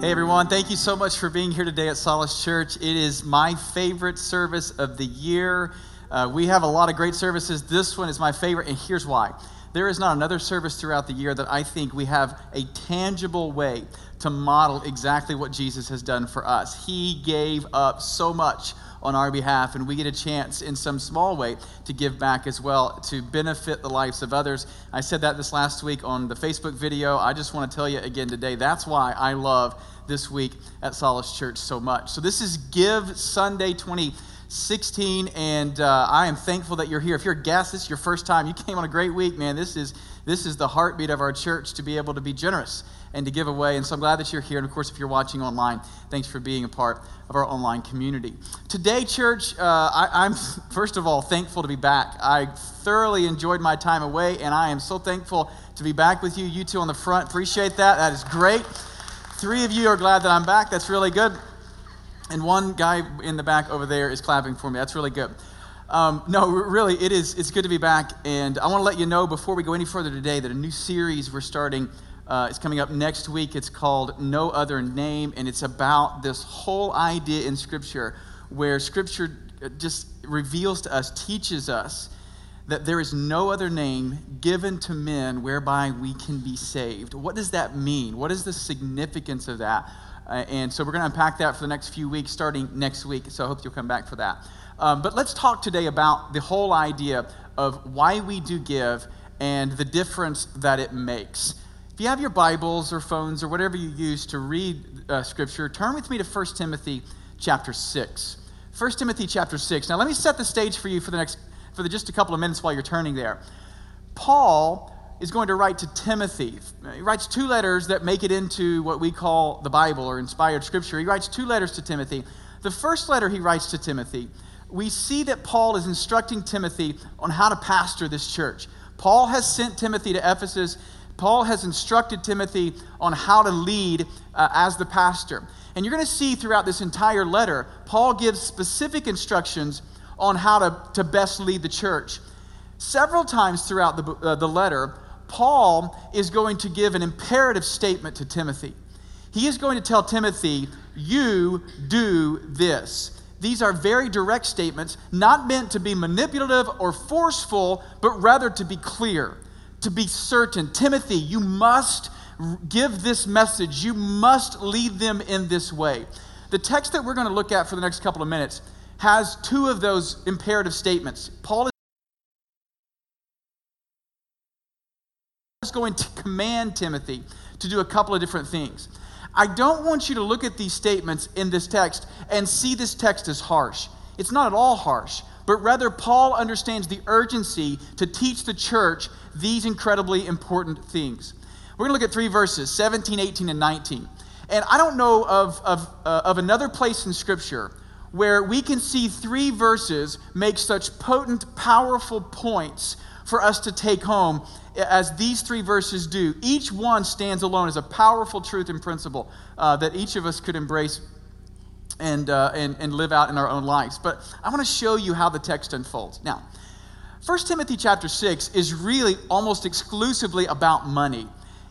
Hey everyone, thank you so much for being here today at Solace Church. It is my favorite service of the year. Uh, we have a lot of great services. This one is my favorite, and here's why. There is not another service throughout the year that I think we have a tangible way to model exactly what Jesus has done for us. He gave up so much on our behalf, and we get a chance in some small way to give back as well to benefit the lives of others. I said that this last week on the Facebook video. I just want to tell you again today that's why I love this week at Solace Church so much. So, this is Give Sunday 2016, and uh, I am thankful that you're here. If you're a guest, this is your first time, you came on a great week, man. This is, this is the heartbeat of our church to be able to be generous and to give away. And so I'm glad that you're here. And of course, if you're watching online, thanks for being a part of our online community. Today, church, uh, I, am first of all thankful to be back. I thoroughly enjoyed my time away, and I am so thankful to be back with you. You two on the front, appreciate that. That is great. Three of you are glad that I'm back. That's really good. And one guy in the back over there is clapping for me. That's really good. Um, no, really, it is. It's good to be back. And I want to let you know before we go any further today that a new series we're starting uh, it's coming up next week. It's called No Other Name, and it's about this whole idea in Scripture where Scripture just reveals to us, teaches us that there is no other name given to men whereby we can be saved. What does that mean? What is the significance of that? Uh, and so we're going to unpack that for the next few weeks, starting next week. So I hope you'll come back for that. Um, but let's talk today about the whole idea of why we do give and the difference that it makes. If you have your Bibles or phones or whatever you use to read uh, Scripture, turn with me to 1 Timothy chapter 6. 1 Timothy chapter 6. Now, let me set the stage for you for the next, for the, just a couple of minutes while you're turning there. Paul is going to write to Timothy. He writes two letters that make it into what we call the Bible or inspired Scripture. He writes two letters to Timothy. The first letter he writes to Timothy, we see that Paul is instructing Timothy on how to pastor this church. Paul has sent Timothy to Ephesus Paul has instructed Timothy on how to lead uh, as the pastor. And you're going to see throughout this entire letter, Paul gives specific instructions on how to, to best lead the church. Several times throughout the, uh, the letter, Paul is going to give an imperative statement to Timothy. He is going to tell Timothy, You do this. These are very direct statements, not meant to be manipulative or forceful, but rather to be clear to be certain. Timothy, you must give this message. You must lead them in this way. The text that we're going to look at for the next couple of minutes has two of those imperative statements. Paul is going to command Timothy to do a couple of different things. I don't want you to look at these statements in this text and see this text as harsh. It's not at all harsh but rather Paul understands the urgency to teach the church these incredibly important things. We're going to look at three verses 17, 18, and 19. And I don't know of, of, uh, of another place in Scripture where we can see three verses make such potent, powerful points for us to take home as these three verses do. Each one stands alone as a powerful truth and principle uh, that each of us could embrace and, uh, and, and live out in our own lives. But I want to show you how the text unfolds. Now, 1 Timothy chapter 6 is really almost exclusively about money.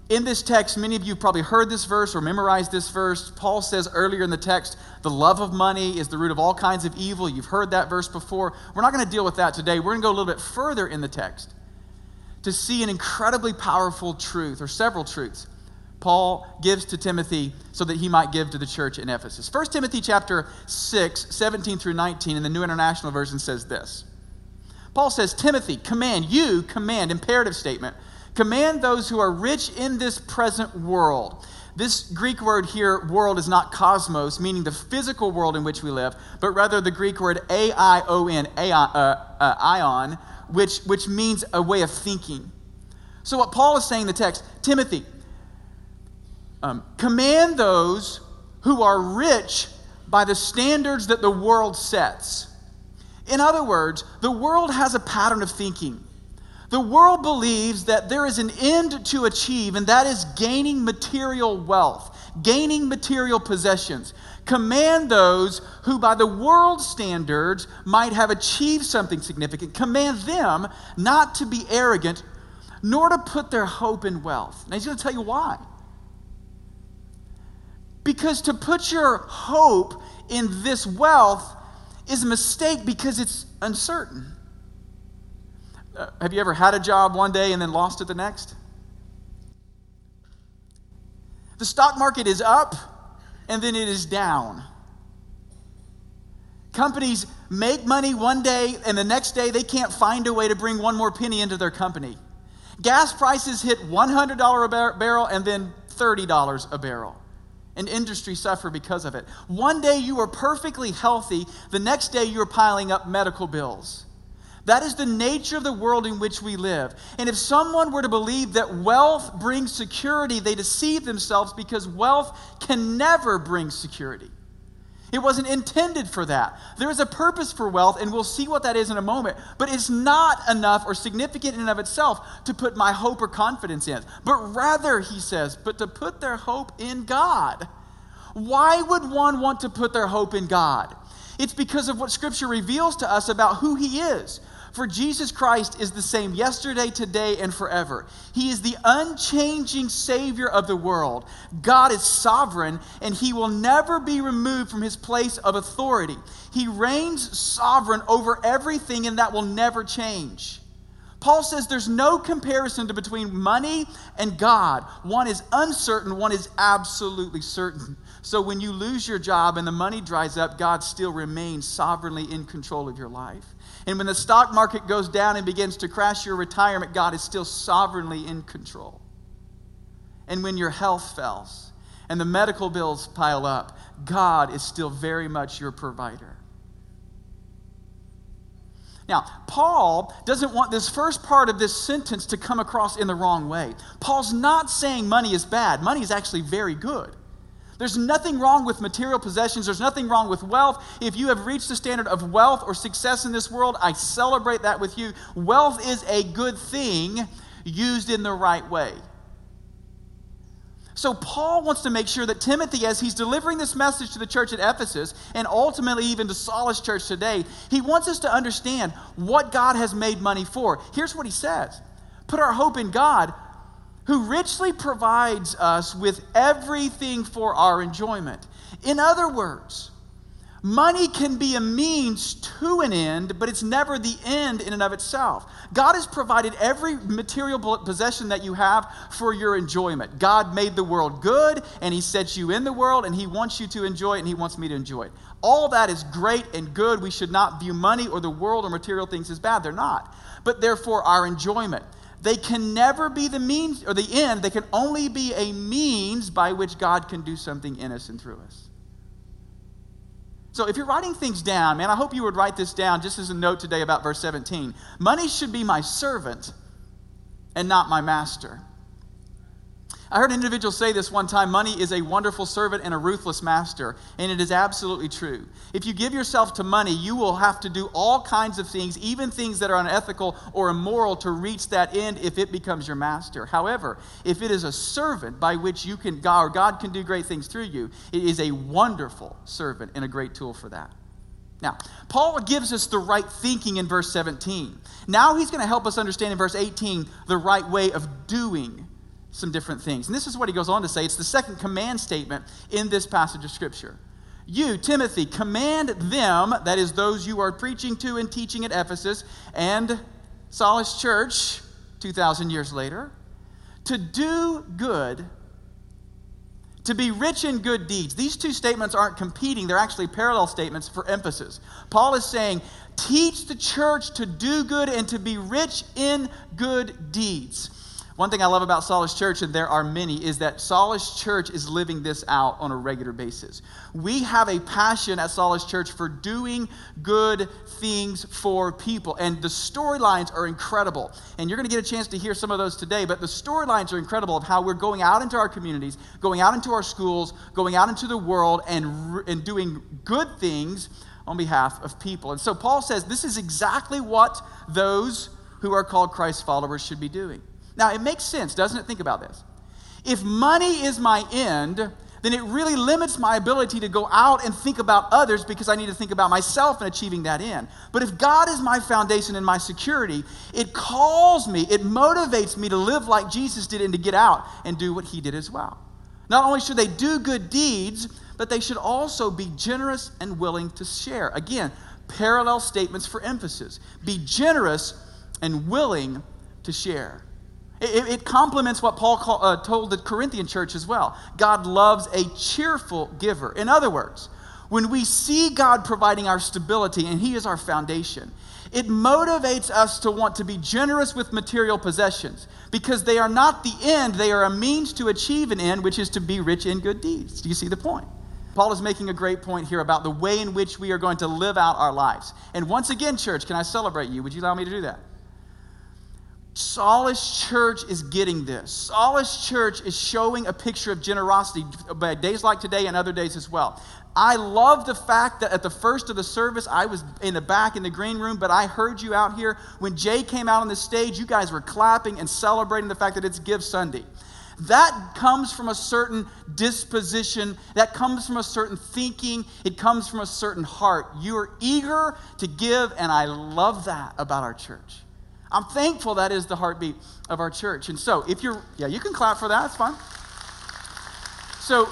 In this text, many of you probably heard this verse or memorized this verse. Paul says earlier in the text, the love of money is the root of all kinds of evil. You've heard that verse before. We're not going to deal with that today. We're going to go a little bit further in the text to see an incredibly powerful truth, or several truths, Paul gives to Timothy so that he might give to the church in Ephesus. 1 Timothy chapter 6, 17 through 19 in the New International Version says this. Paul says, Timothy, command, you command, imperative statement, command those who are rich in this present world. This Greek word here, world, is not cosmos, meaning the physical world in which we live, but rather the Greek word aion, aion, uh, uh, ion, which, which means a way of thinking. So, what Paul is saying in the text, Timothy, um, command those who are rich by the standards that the world sets. In other words, the world has a pattern of thinking. The world believes that there is an end to achieve, and that is gaining material wealth, gaining material possessions. Command those who, by the world standards, might have achieved something significant. Command them not to be arrogant, nor to put their hope in wealth. Now, he's going to tell you why. Because to put your hope in this wealth is a mistake because it's uncertain. Uh, have you ever had a job one day and then lost it the next? The stock market is up and then it is down. Companies make money one day and the next day they can't find a way to bring one more penny into their company. Gas prices hit $100 a bar- barrel and then $30 a barrel. And industry suffer because of it. One day you are perfectly healthy, the next day you are piling up medical bills. That is the nature of the world in which we live. And if someone were to believe that wealth brings security, they deceive themselves because wealth can never bring security. It wasn't intended for that. There is a purpose for wealth, and we'll see what that is in a moment. But it's not enough or significant in and of itself to put my hope or confidence in. But rather, he says, but to put their hope in God. Why would one want to put their hope in God? It's because of what Scripture reveals to us about who He is. For Jesus Christ is the same yesterday, today, and forever. He is the unchanging Savior of the world. God is sovereign, and He will never be removed from His place of authority. He reigns sovereign over everything, and that will never change. Paul says there's no comparison between money and God. One is uncertain, one is absolutely certain. So when you lose your job and the money dries up, God still remains sovereignly in control of your life. And when the stock market goes down and begins to crash your retirement, God is still sovereignly in control. And when your health fails and the medical bills pile up, God is still very much your provider. Now, Paul doesn't want this first part of this sentence to come across in the wrong way. Paul's not saying money is bad, money is actually very good. There's nothing wrong with material possessions. There's nothing wrong with wealth. If you have reached the standard of wealth or success in this world, I celebrate that with you. Wealth is a good thing used in the right way. So, Paul wants to make sure that Timothy, as he's delivering this message to the church at Ephesus and ultimately even to Solace Church today, he wants us to understand what God has made money for. Here's what he says Put our hope in God who richly provides us with everything for our enjoyment. In other words, money can be a means to an end, but it's never the end in and of itself. God has provided every material possession that you have for your enjoyment. God made the world good, and He sets you in the world, and He wants you to enjoy it, and He wants me to enjoy it. All that is great and good. We should not view money or the world or material things as bad. They're not. But therefore, our enjoyment. They can never be the means or the end. They can only be a means by which God can do something in us and through us. So if you're writing things down, man, I hope you would write this down just as a note today about verse 17. Money should be my servant and not my master. I heard an individual say this one time money is a wonderful servant and a ruthless master, and it is absolutely true. If you give yourself to money, you will have to do all kinds of things, even things that are unethical or immoral, to reach that end if it becomes your master. However, if it is a servant by which you can, God, or God can do great things through you, it is a wonderful servant and a great tool for that. Now, Paul gives us the right thinking in verse 17. Now he's going to help us understand in verse 18 the right way of doing some different things. And this is what he goes on to say. It's the second command statement in this passage of Scripture. You, Timothy, command them, that is, those you are preaching to and teaching at Ephesus and Solace Church 2,000 years later, to do good, to be rich in good deeds. These two statements aren't competing, they're actually parallel statements for emphasis. Paul is saying, teach the church to do good and to be rich in good deeds. One thing I love about Solace Church, and there are many, is that Solace Church is living this out on a regular basis. We have a passion at Solace Church for doing good things for people, and the storylines are incredible. And you're going to get a chance to hear some of those today, but the storylines are incredible of how we're going out into our communities, going out into our schools, going out into the world, and, and doing good things on behalf of people. And so Paul says this is exactly what those who are called Christ followers should be doing. Now, it makes sense, doesn't it? Think about this. If money is my end, then it really limits my ability to go out and think about others because I need to think about myself and achieving that end. But if God is my foundation and my security, it calls me, it motivates me to live like Jesus did and to get out and do what he did as well. Not only should they do good deeds, but they should also be generous and willing to share. Again, parallel statements for emphasis. Be generous and willing to share. It, it complements what Paul call, uh, told the Corinthian church as well. God loves a cheerful giver. In other words, when we see God providing our stability and He is our foundation, it motivates us to want to be generous with material possessions because they are not the end, they are a means to achieve an end, which is to be rich in good deeds. Do you see the point? Paul is making a great point here about the way in which we are going to live out our lives. And once again, church, can I celebrate you? Would you allow me to do that? Solace Church is getting this. Solace Church is showing a picture of generosity by days like today and other days as well. I love the fact that at the first of the service, I was in the back in the green room, but I heard you out here. When Jay came out on the stage, you guys were clapping and celebrating the fact that it's Give Sunday. That comes from a certain disposition, that comes from a certain thinking, it comes from a certain heart. You are eager to give, and I love that about our church. I'm thankful that is the heartbeat of our church. And so, if you're, yeah, you can clap for that, it's fine. So,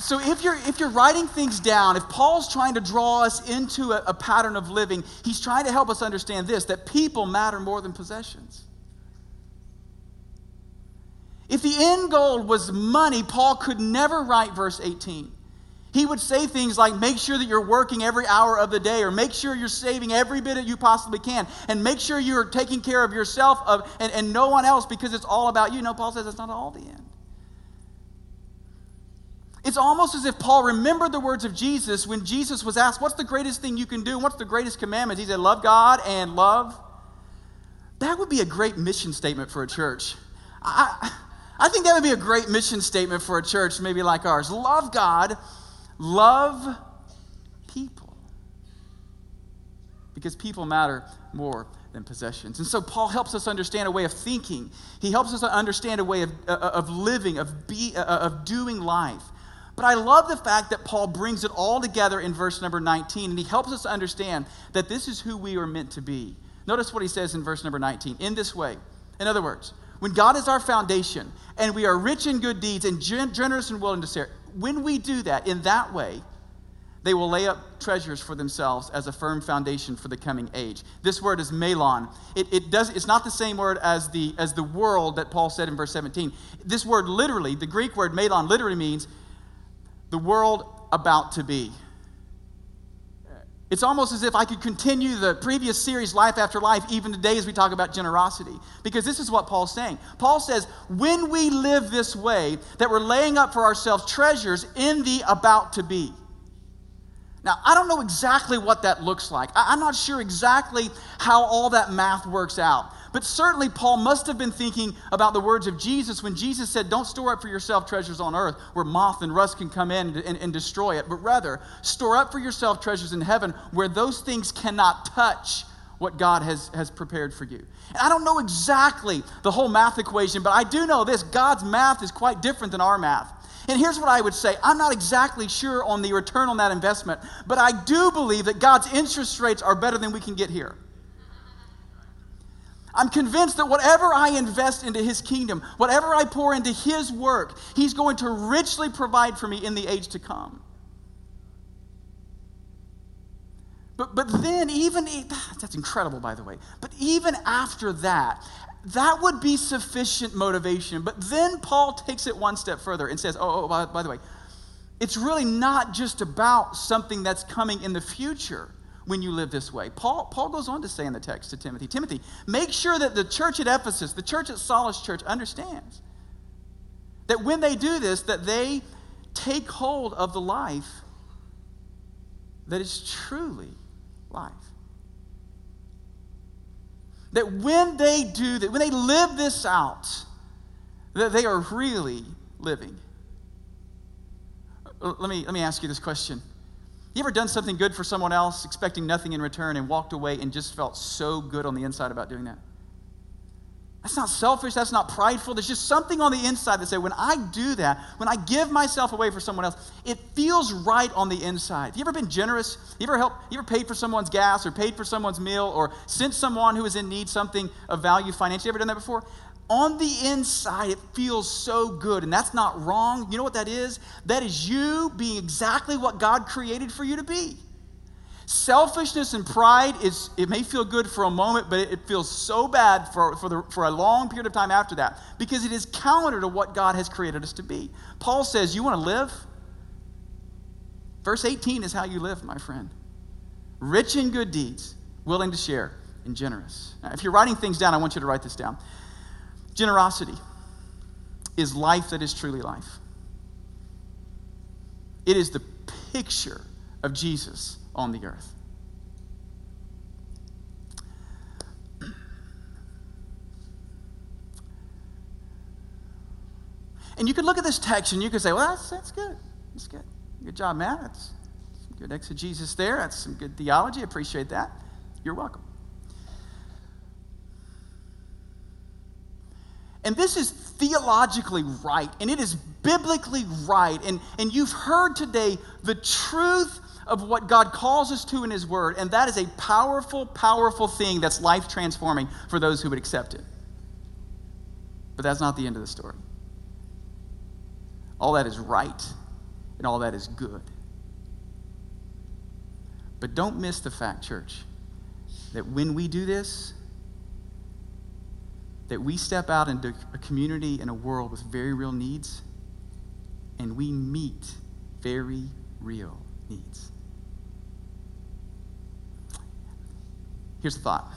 so if you're if you're writing things down if paul's trying to draw us into a, a, pattern of living he's trying to help us understand this that people matter more than possessions if the end goal was money paul could never write verse 18 he would say things like, make sure that you're working every hour of the day, or make sure you're saving every bit that you possibly can, and make sure you're taking care of yourself of, and, and no one else because it's all about you. No, Paul says it's not all the end. It's almost as if Paul remembered the words of Jesus when Jesus was asked, What's the greatest thing you can do? What's the greatest commandment? He said, Love God and love. That would be a great mission statement for a church. I, I think that would be a great mission statement for a church, maybe like ours. Love God Love people. Because people matter more than possessions. And so Paul helps us understand a way of thinking. He helps us understand a way of, uh, of living, of, be, uh, of doing life. But I love the fact that Paul brings it all together in verse number 19, and he helps us understand that this is who we are meant to be. Notice what he says in verse number 19 in this way. In other words, when God is our foundation and we are rich in good deeds and generous and willing to share, when we do that in that way, they will lay up treasures for themselves as a firm foundation for the coming age. This word is mellon. It, it does, it's not the same word as the, as the world that Paul said in verse 17. This word literally, the Greek word mellon, literally means the world about to be. It's almost as if I could continue the previous series, Life After Life, even today as we talk about generosity. Because this is what Paul's saying. Paul says, when we live this way, that we're laying up for ourselves treasures in the about to be. Now, I don't know exactly what that looks like. I'm not sure exactly how all that math works out. But certainly, Paul must have been thinking about the words of Jesus when Jesus said, Don't store up for yourself treasures on earth where moth and rust can come in and, and, and, destroy it, but rather store up for yourself treasures in heaven where those things cannot touch what God has, has prepared for you. And I don't know exactly the whole math equation, but I do know this God's math is quite different than our math. And here's what I would say I'm not exactly sure on the return on that investment, but I do believe that God's interest rates are better than we can get here. I'm convinced that whatever I invest into His kingdom, whatever I pour into His work, He's going to richly provide for me in the age to come. But, but then, even, that's incredible, by the way, but even after that, that would be sufficient motivation. But then Paul takes it one step further and says, oh, oh by, by the way, it's really not just about something that's coming in the future when you live this way. Paul, Paul goes on to say in the text to Timothy Timothy, make sure that the church at Ephesus, the church at Solace Church, understands that when they do this, that they take hold of the life that is truly life. That when they do that, when they live this out, that they are really living. Let me, let me ask you this question. You ever done something good for someone else, expecting nothing in return, and walked away and just felt so good on the inside about doing that? That's not selfish. That's not prideful. There's just something on the inside that says, when I do that, when I give myself away for someone else, it feels right on the inside. Have you ever been generous? You ever help? You ever paid for someone's gas or paid for someone's meal or sent someone who is in need something of value financially? You ever done that before? On the inside, it feels so good. And that's not wrong. You know what that is? That is you being exactly what God created for you to be. Selfishness and pride is it may feel good for a moment, but it, feels so bad for, for, the, for a long period of time after that because it is counter to what God has created us to be. Paul says, You want to live? Verse 18 is how you live, my friend. Rich in good deeds, willing to share, and generous. Now, if you're writing things down, I want you to write this down. Generosity is life that is truly life. It is the picture of Jesus on the earth. And you could look at this text and you could say, well, that's, that's good. That's good. Good job, man. That's some good exegesis there. That's some good theology. Appreciate that. You're welcome. And this is theologically right, and it is biblically right. And, and you've heard today the truth of what God calls us to in His Word, and that is a powerful, powerful thing that's life transforming for those who would accept it. But that's not the end of the story. All that is right, and all that is good. But don't miss the fact, church, that when we do this, that we step out into a community and a world with very real needs, and we meet very real needs. Here's the thought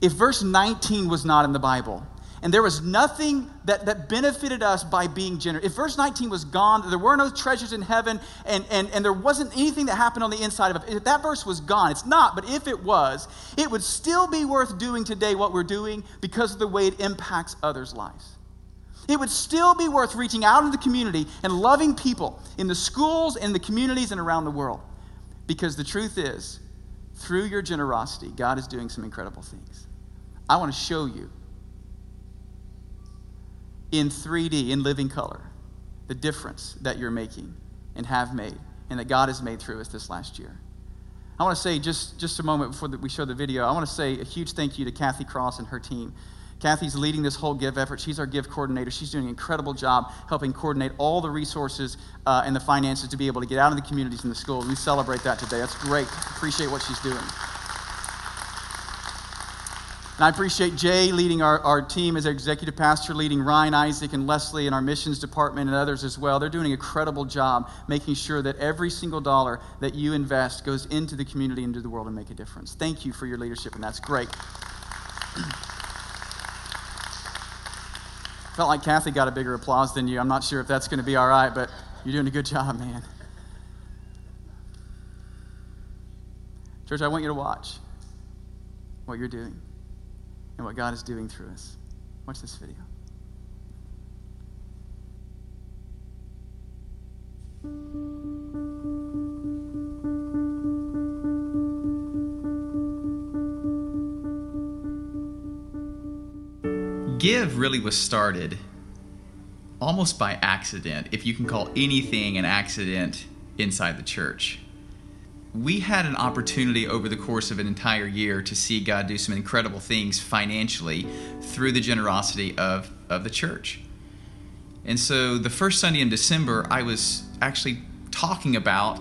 if verse 19 was not in the Bible, and there was nothing that, that benefited us by being generous. If verse 19 was gone, there were no treasures in heaven, and, and, and there wasn't anything that happened on the inside of it. If that verse was gone, it's not, but if it was, it would still be worth doing today what we're doing because of the way it impacts others' lives. It would still be worth reaching out in the community and loving people in the schools, in the communities, and around the world. Because the truth is, through your generosity, God is doing some incredible things. I want to show you in 3D, in living color, the difference that you're making and have made, and that God has made through us this last year. I want to say just, just a moment before we show the video, I want to say a huge thank you to Kathy Cross and her team. Kathy's leading this whole give effort. She's our give coordinator. She's doing an incredible job helping coordinate all the resources uh, and the finances to be able to get out in the communities and the schools. We celebrate that today. That's great. Appreciate what she's doing. And I appreciate Jay leading our, our team as our executive pastor, leading Ryan, Isaac, and Leslie in our missions department and others as well. They're doing an incredible job making sure that every single dollar that you invest goes into the community, into the world, and make a difference. Thank you for your leadership, and that's great. Felt like Kathy got a bigger applause than you. I'm not sure if that's going to be all right, but you're doing a good job, man. Church, I want you to watch what you're doing and what God is doing through us. Watch this video. Give really was started almost by accident, if you can call anything an accident inside the church we had an opportunity over the course of an entire year to see God do some incredible things financially through the generosity of, of the church. And so the first Sunday in December, I was actually talking about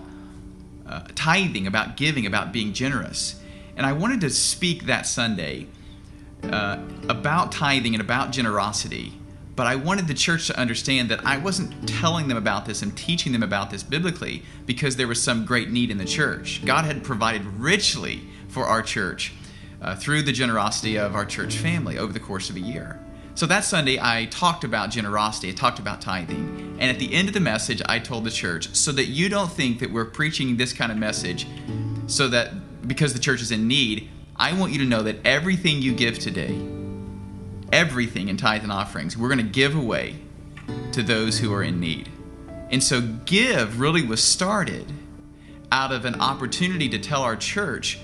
uh, tithing, about giving, about being generous. And I wanted to speak that Sunday uh, about tithing and about generosity but I wanted the church to understand that I wasn't telling them about this and teaching them about this biblically because there was some great need in the church. God had provided richly for our church uh, through the generosity of our church family over the course of a year. So that Sunday, I talked about generosity, I talked about tithing. And at the end of the message, I told the church so that you don't think that we're preaching this kind of message so that because the church is in need, I want you to know that everything you give today, everything in tithe and offerings. We're going to give away to those who are in need. And so, give really was started out of an opportunity to tell our church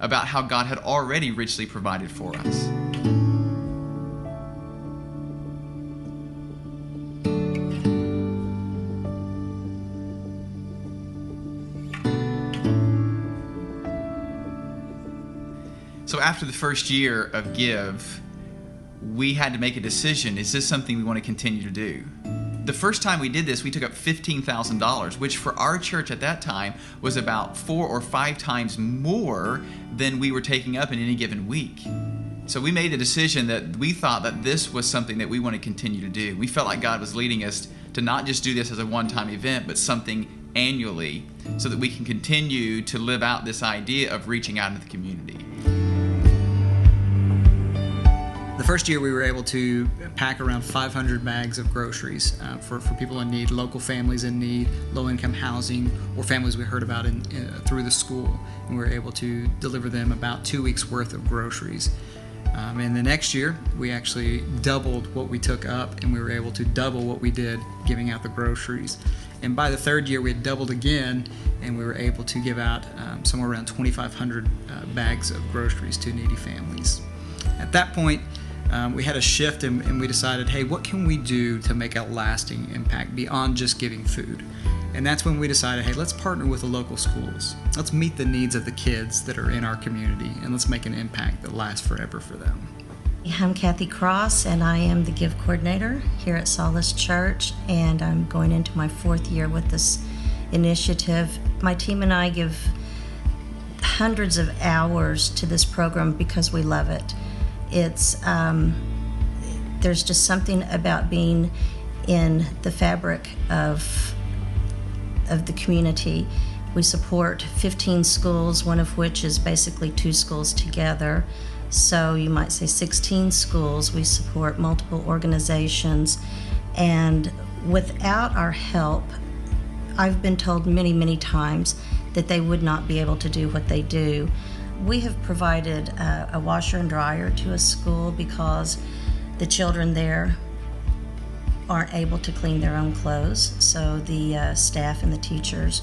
about how God had already richly provided for us. So, after the first year of Give, we had to make a decision is this something we want to continue to do? The first time we did this, we took up $15,000, which for our church at that time was about four or five times more than we were taking up in any given week. So we made the decision that we thought that this was something that we want to continue to do. We felt like God was leading us to not just do this as a one time event, but something annually so that we can continue to live out this idea of reaching out into the community. First year we were able to pack around 500 bags of groceries uh, for, for people in need, local families in need, low income housing, or families we heard about in, in, through the school. And we were able to deliver them about two weeks worth of groceries. Um, and the next year, we actually doubled what we took up, and we were able to double what we did giving out the groceries. And by the third year, we had doubled again, and we were able to give out um, somewhere around 2,500 uh, bags of groceries to needy families. At that point, um, we had a shift and, and, we decided, hey, what can we do to make a lasting impact beyond just giving food? And that's when we decided, hey, let's partner with the local schools. Let's meet the needs of the kids that are in our community and let's make an impact that lasts forever for them. I'm Kathy Cross, and I am the Give Coordinator here at Solace Church, and I'm going into my fourth year with this initiative. My team and I give hundreds of hours to this program because we love it. It's um, there's just something about being in the fabric of of the community. We support 15 schools, one of which is basically two schools together. So you might say 16 schools. We support multiple organizations. And without our help, I've been told many, many times that they would not be able to do what they do. We have provided a, a washer and dryer to a school because the children there aren't able to clean their own clothes. So the uh, staff and the teachers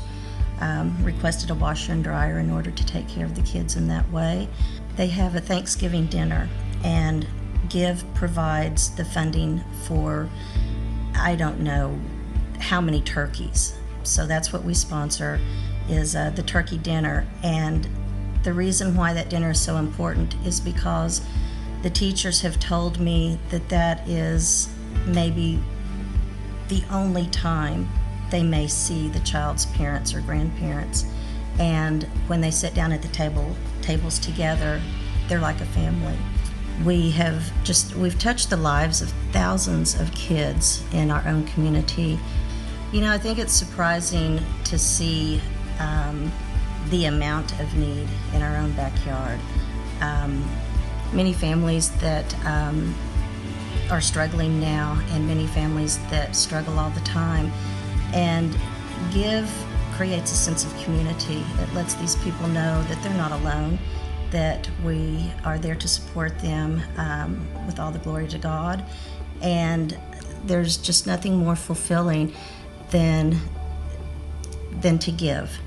um, requested a washer and dryer in order to take care of the kids in that way. They have a Thanksgiving dinner, and Give provides the funding for, I don't know how many turkeys. So that's what we sponsor is uh, the turkey dinner. And the reason why that dinner is so important is because the teachers have told me that that is maybe the only time they may see the child's parents or grandparents. And when they sit down at the table, tables together, they're like a family. We have just we've touched the lives of thousands of kids in our own community. You know, I think it's surprising to see um, the amount of need in our own backyard. Um, many families that um, are struggling now, and many families that struggle all the time. And Give creates a sense of community. It lets these people know that they're not alone, that we are there to support them um, with all the glory to God. And there's just nothing more fulfilling than than to give.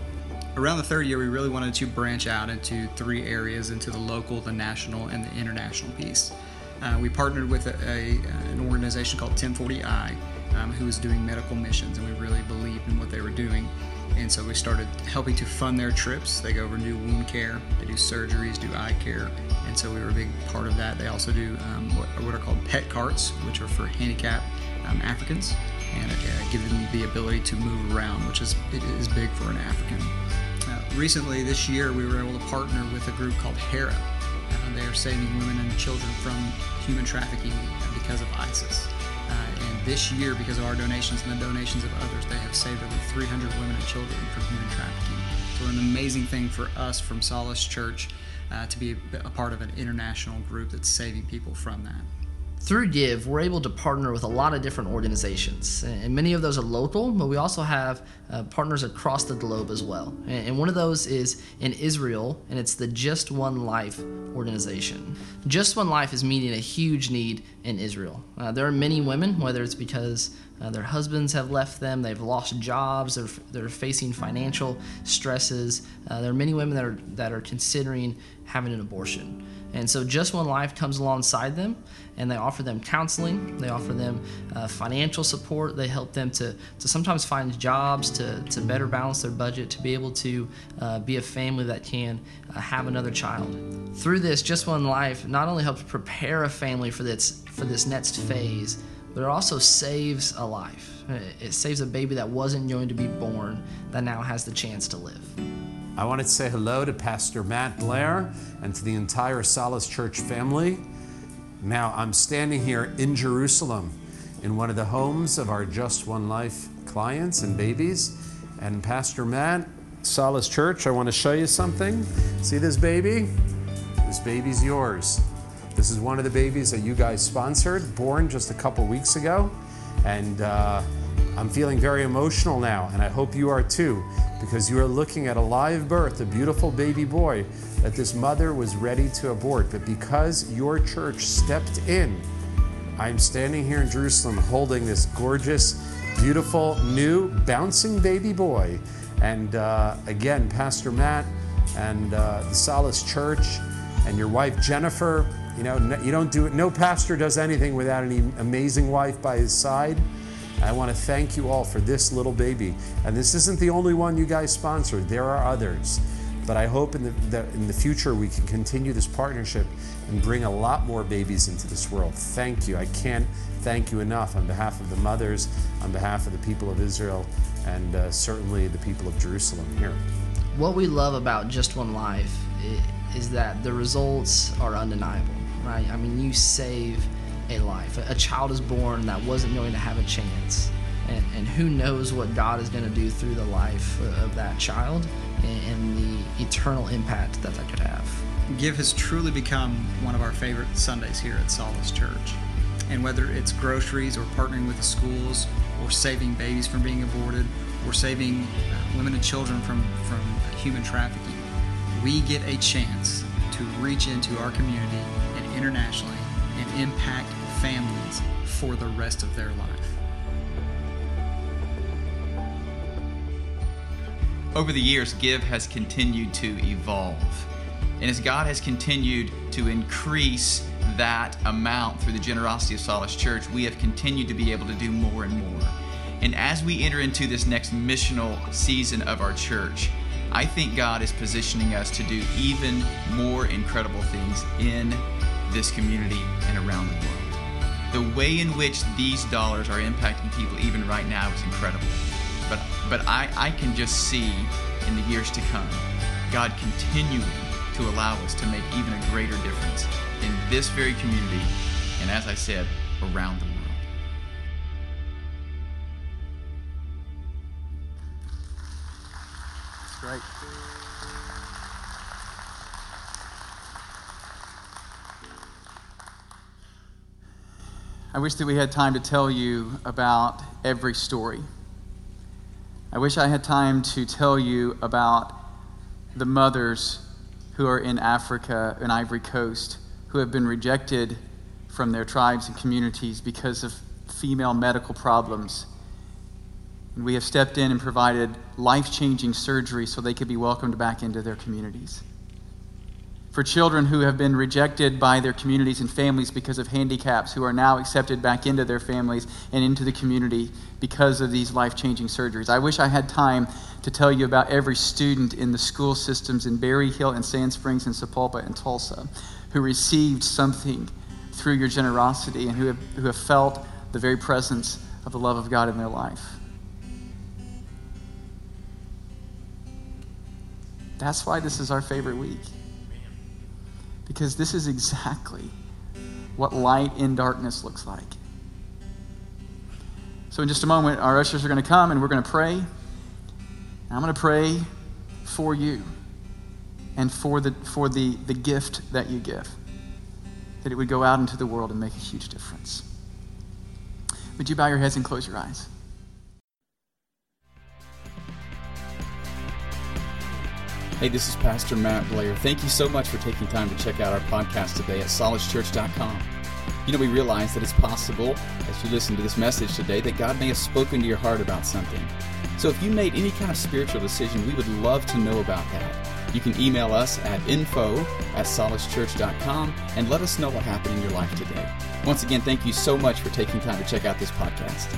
Around the third year, we really wanted to branch out into three areas into the local, the national, and the international piece. Uh, we partnered with a, a, an organization called 1040i um, who was doing medical missions, and we really believed in what they were doing. And so we started helping to fund their trips. They go over and do wound care, they do surgeries, do eye care, and so we were a big part of that. They also do um, what, what, are called pet carts, which are for handicapped um, Africans, and uh, give them the ability to move around, which is is big for an African. Uh, recently, this year, we were able to partner with a group called HERA, they are saving women and children from human trafficking because of ISIS. Uh, and this year, because of our donations and the donations of others, they have saved over 300 women and children from human trafficking. So, an amazing thing for us from Solace Church uh, to be a part of an international group that's saving people from that through Give, we're able to partner with a lot of different organizations, and many of those are local, but we also have uh, partners across the globe as well. And one of those is in Israel, and it's the Just One Life organization. Just One Life is meeting a huge need in Israel. Uh, there are many women, whether it's because uh, their husbands have left them, they've lost jobs, they're, they're facing financial stresses. Uh, there are many women that are, that are considering having an abortion. And so Just One Life comes alongside them and they offer them counseling, they offer them uh, financial support, they help them to, to sometimes find jobs, to, to better balance their budget, to be able to uh, be a family that can uh, have another child. Through this, Just One Life not only helps prepare a family for this, for this next phase, but it also saves a life. It saves a baby that wasn't going to be born that now has the chance to live. I want to say hello to Pastor Matt Blair and to the entire Solace Church family. Now, I'm standing here in Jerusalem in one of the homes of our Just One Life clients and babies. And Pastor Matt, Solace Church, I want to show you something. See this baby? This baby's yours. This is one of the babies that you guys sponsored, born just a couple weeks ago. And uh, I'm feeling very emotional now, and I hope you are too, because you are looking at a live birth, a beautiful baby boy that this mother was ready to abort. But because your church stepped in, I'm standing here in Jerusalem holding this gorgeous, beautiful, new, bouncing baby boy. And uh, again, Pastor Matt and uh, the Solace Church and your wife Jennifer, you know, you don't do it, no pastor does anything without an amazing wife by his side. I want to thank you all for this little baby. And this isn't the only one you guys sponsored, there are others. But I hope in the, that in the future we can continue this partnership and bring a lot more babies into this world. Thank you. I can't thank you enough on behalf of the mothers, on behalf of the people of Israel, and uh, certainly the people of Jerusalem here. What we love about Just One Life is that the results are undeniable, right? I mean, you save a life. A child is born that wasn't going to have a chance. And, and who knows what God is going to do through the life of that child and, and the eternal impact that that could have. Give has truly become one of our favorite Sundays here at Solace Church. And whether it's groceries or partnering with the schools or saving babies from being aborted or saving uh, women and children from, from human trafficking, we get a chance to reach into our community and internationally and impact families for the rest of their life. Over the years, Give has continued to evolve. And as God has continued to increase that amount through the generosity of Solace Church, we have continued to be able to do more and more. And as we enter into this next missional season of our church, I think God is positioning us to do even more incredible things in this community and around the world. The way in which these dollars are impacting people even right now is incredible. But but I, I can just see in the years to come God continuing to allow us to make even a greater difference in this very community and as I said, around the world. I wish that we had time to tell you about every story. I wish I had time to tell you about the mothers who are in Africa and Ivory Coast who have been rejected from their tribes and communities because of female medical problems. And we have stepped in and provided life changing surgery so they could be welcomed back into their communities for children who have been rejected by their communities and families because of handicaps, who are now accepted back into their families and into the community because of these life changing surgeries. I wish I had time to tell you about every student in the school systems in Berryhill and Sand Springs and Sapulpa and Tulsa who received something through your generosity and who have, who have felt the very presence of the love of God in their life. That's why this is our favorite week because this is exactly what light in darkness looks like. So, in just a moment, our ushers are going to come and we're going to pray. I'm going to pray for you and for, the, for the, the gift that you give, that it would go out into the world and make a huge difference. Would you bow your heads and close your eyes? Hey, this is Pastor Matt Blair. Thank you so much for taking time to check out our podcast today at solacechurch.com. You know, we realize that it's possible, as you listen to this message today, that God may have spoken to your heart about something. So if you made any kind of spiritual decision, we would love to know about that. You can email us at info at solacechurch.com and let us know what happened in your life today. Once again, thank you so much for taking time to check out this podcast.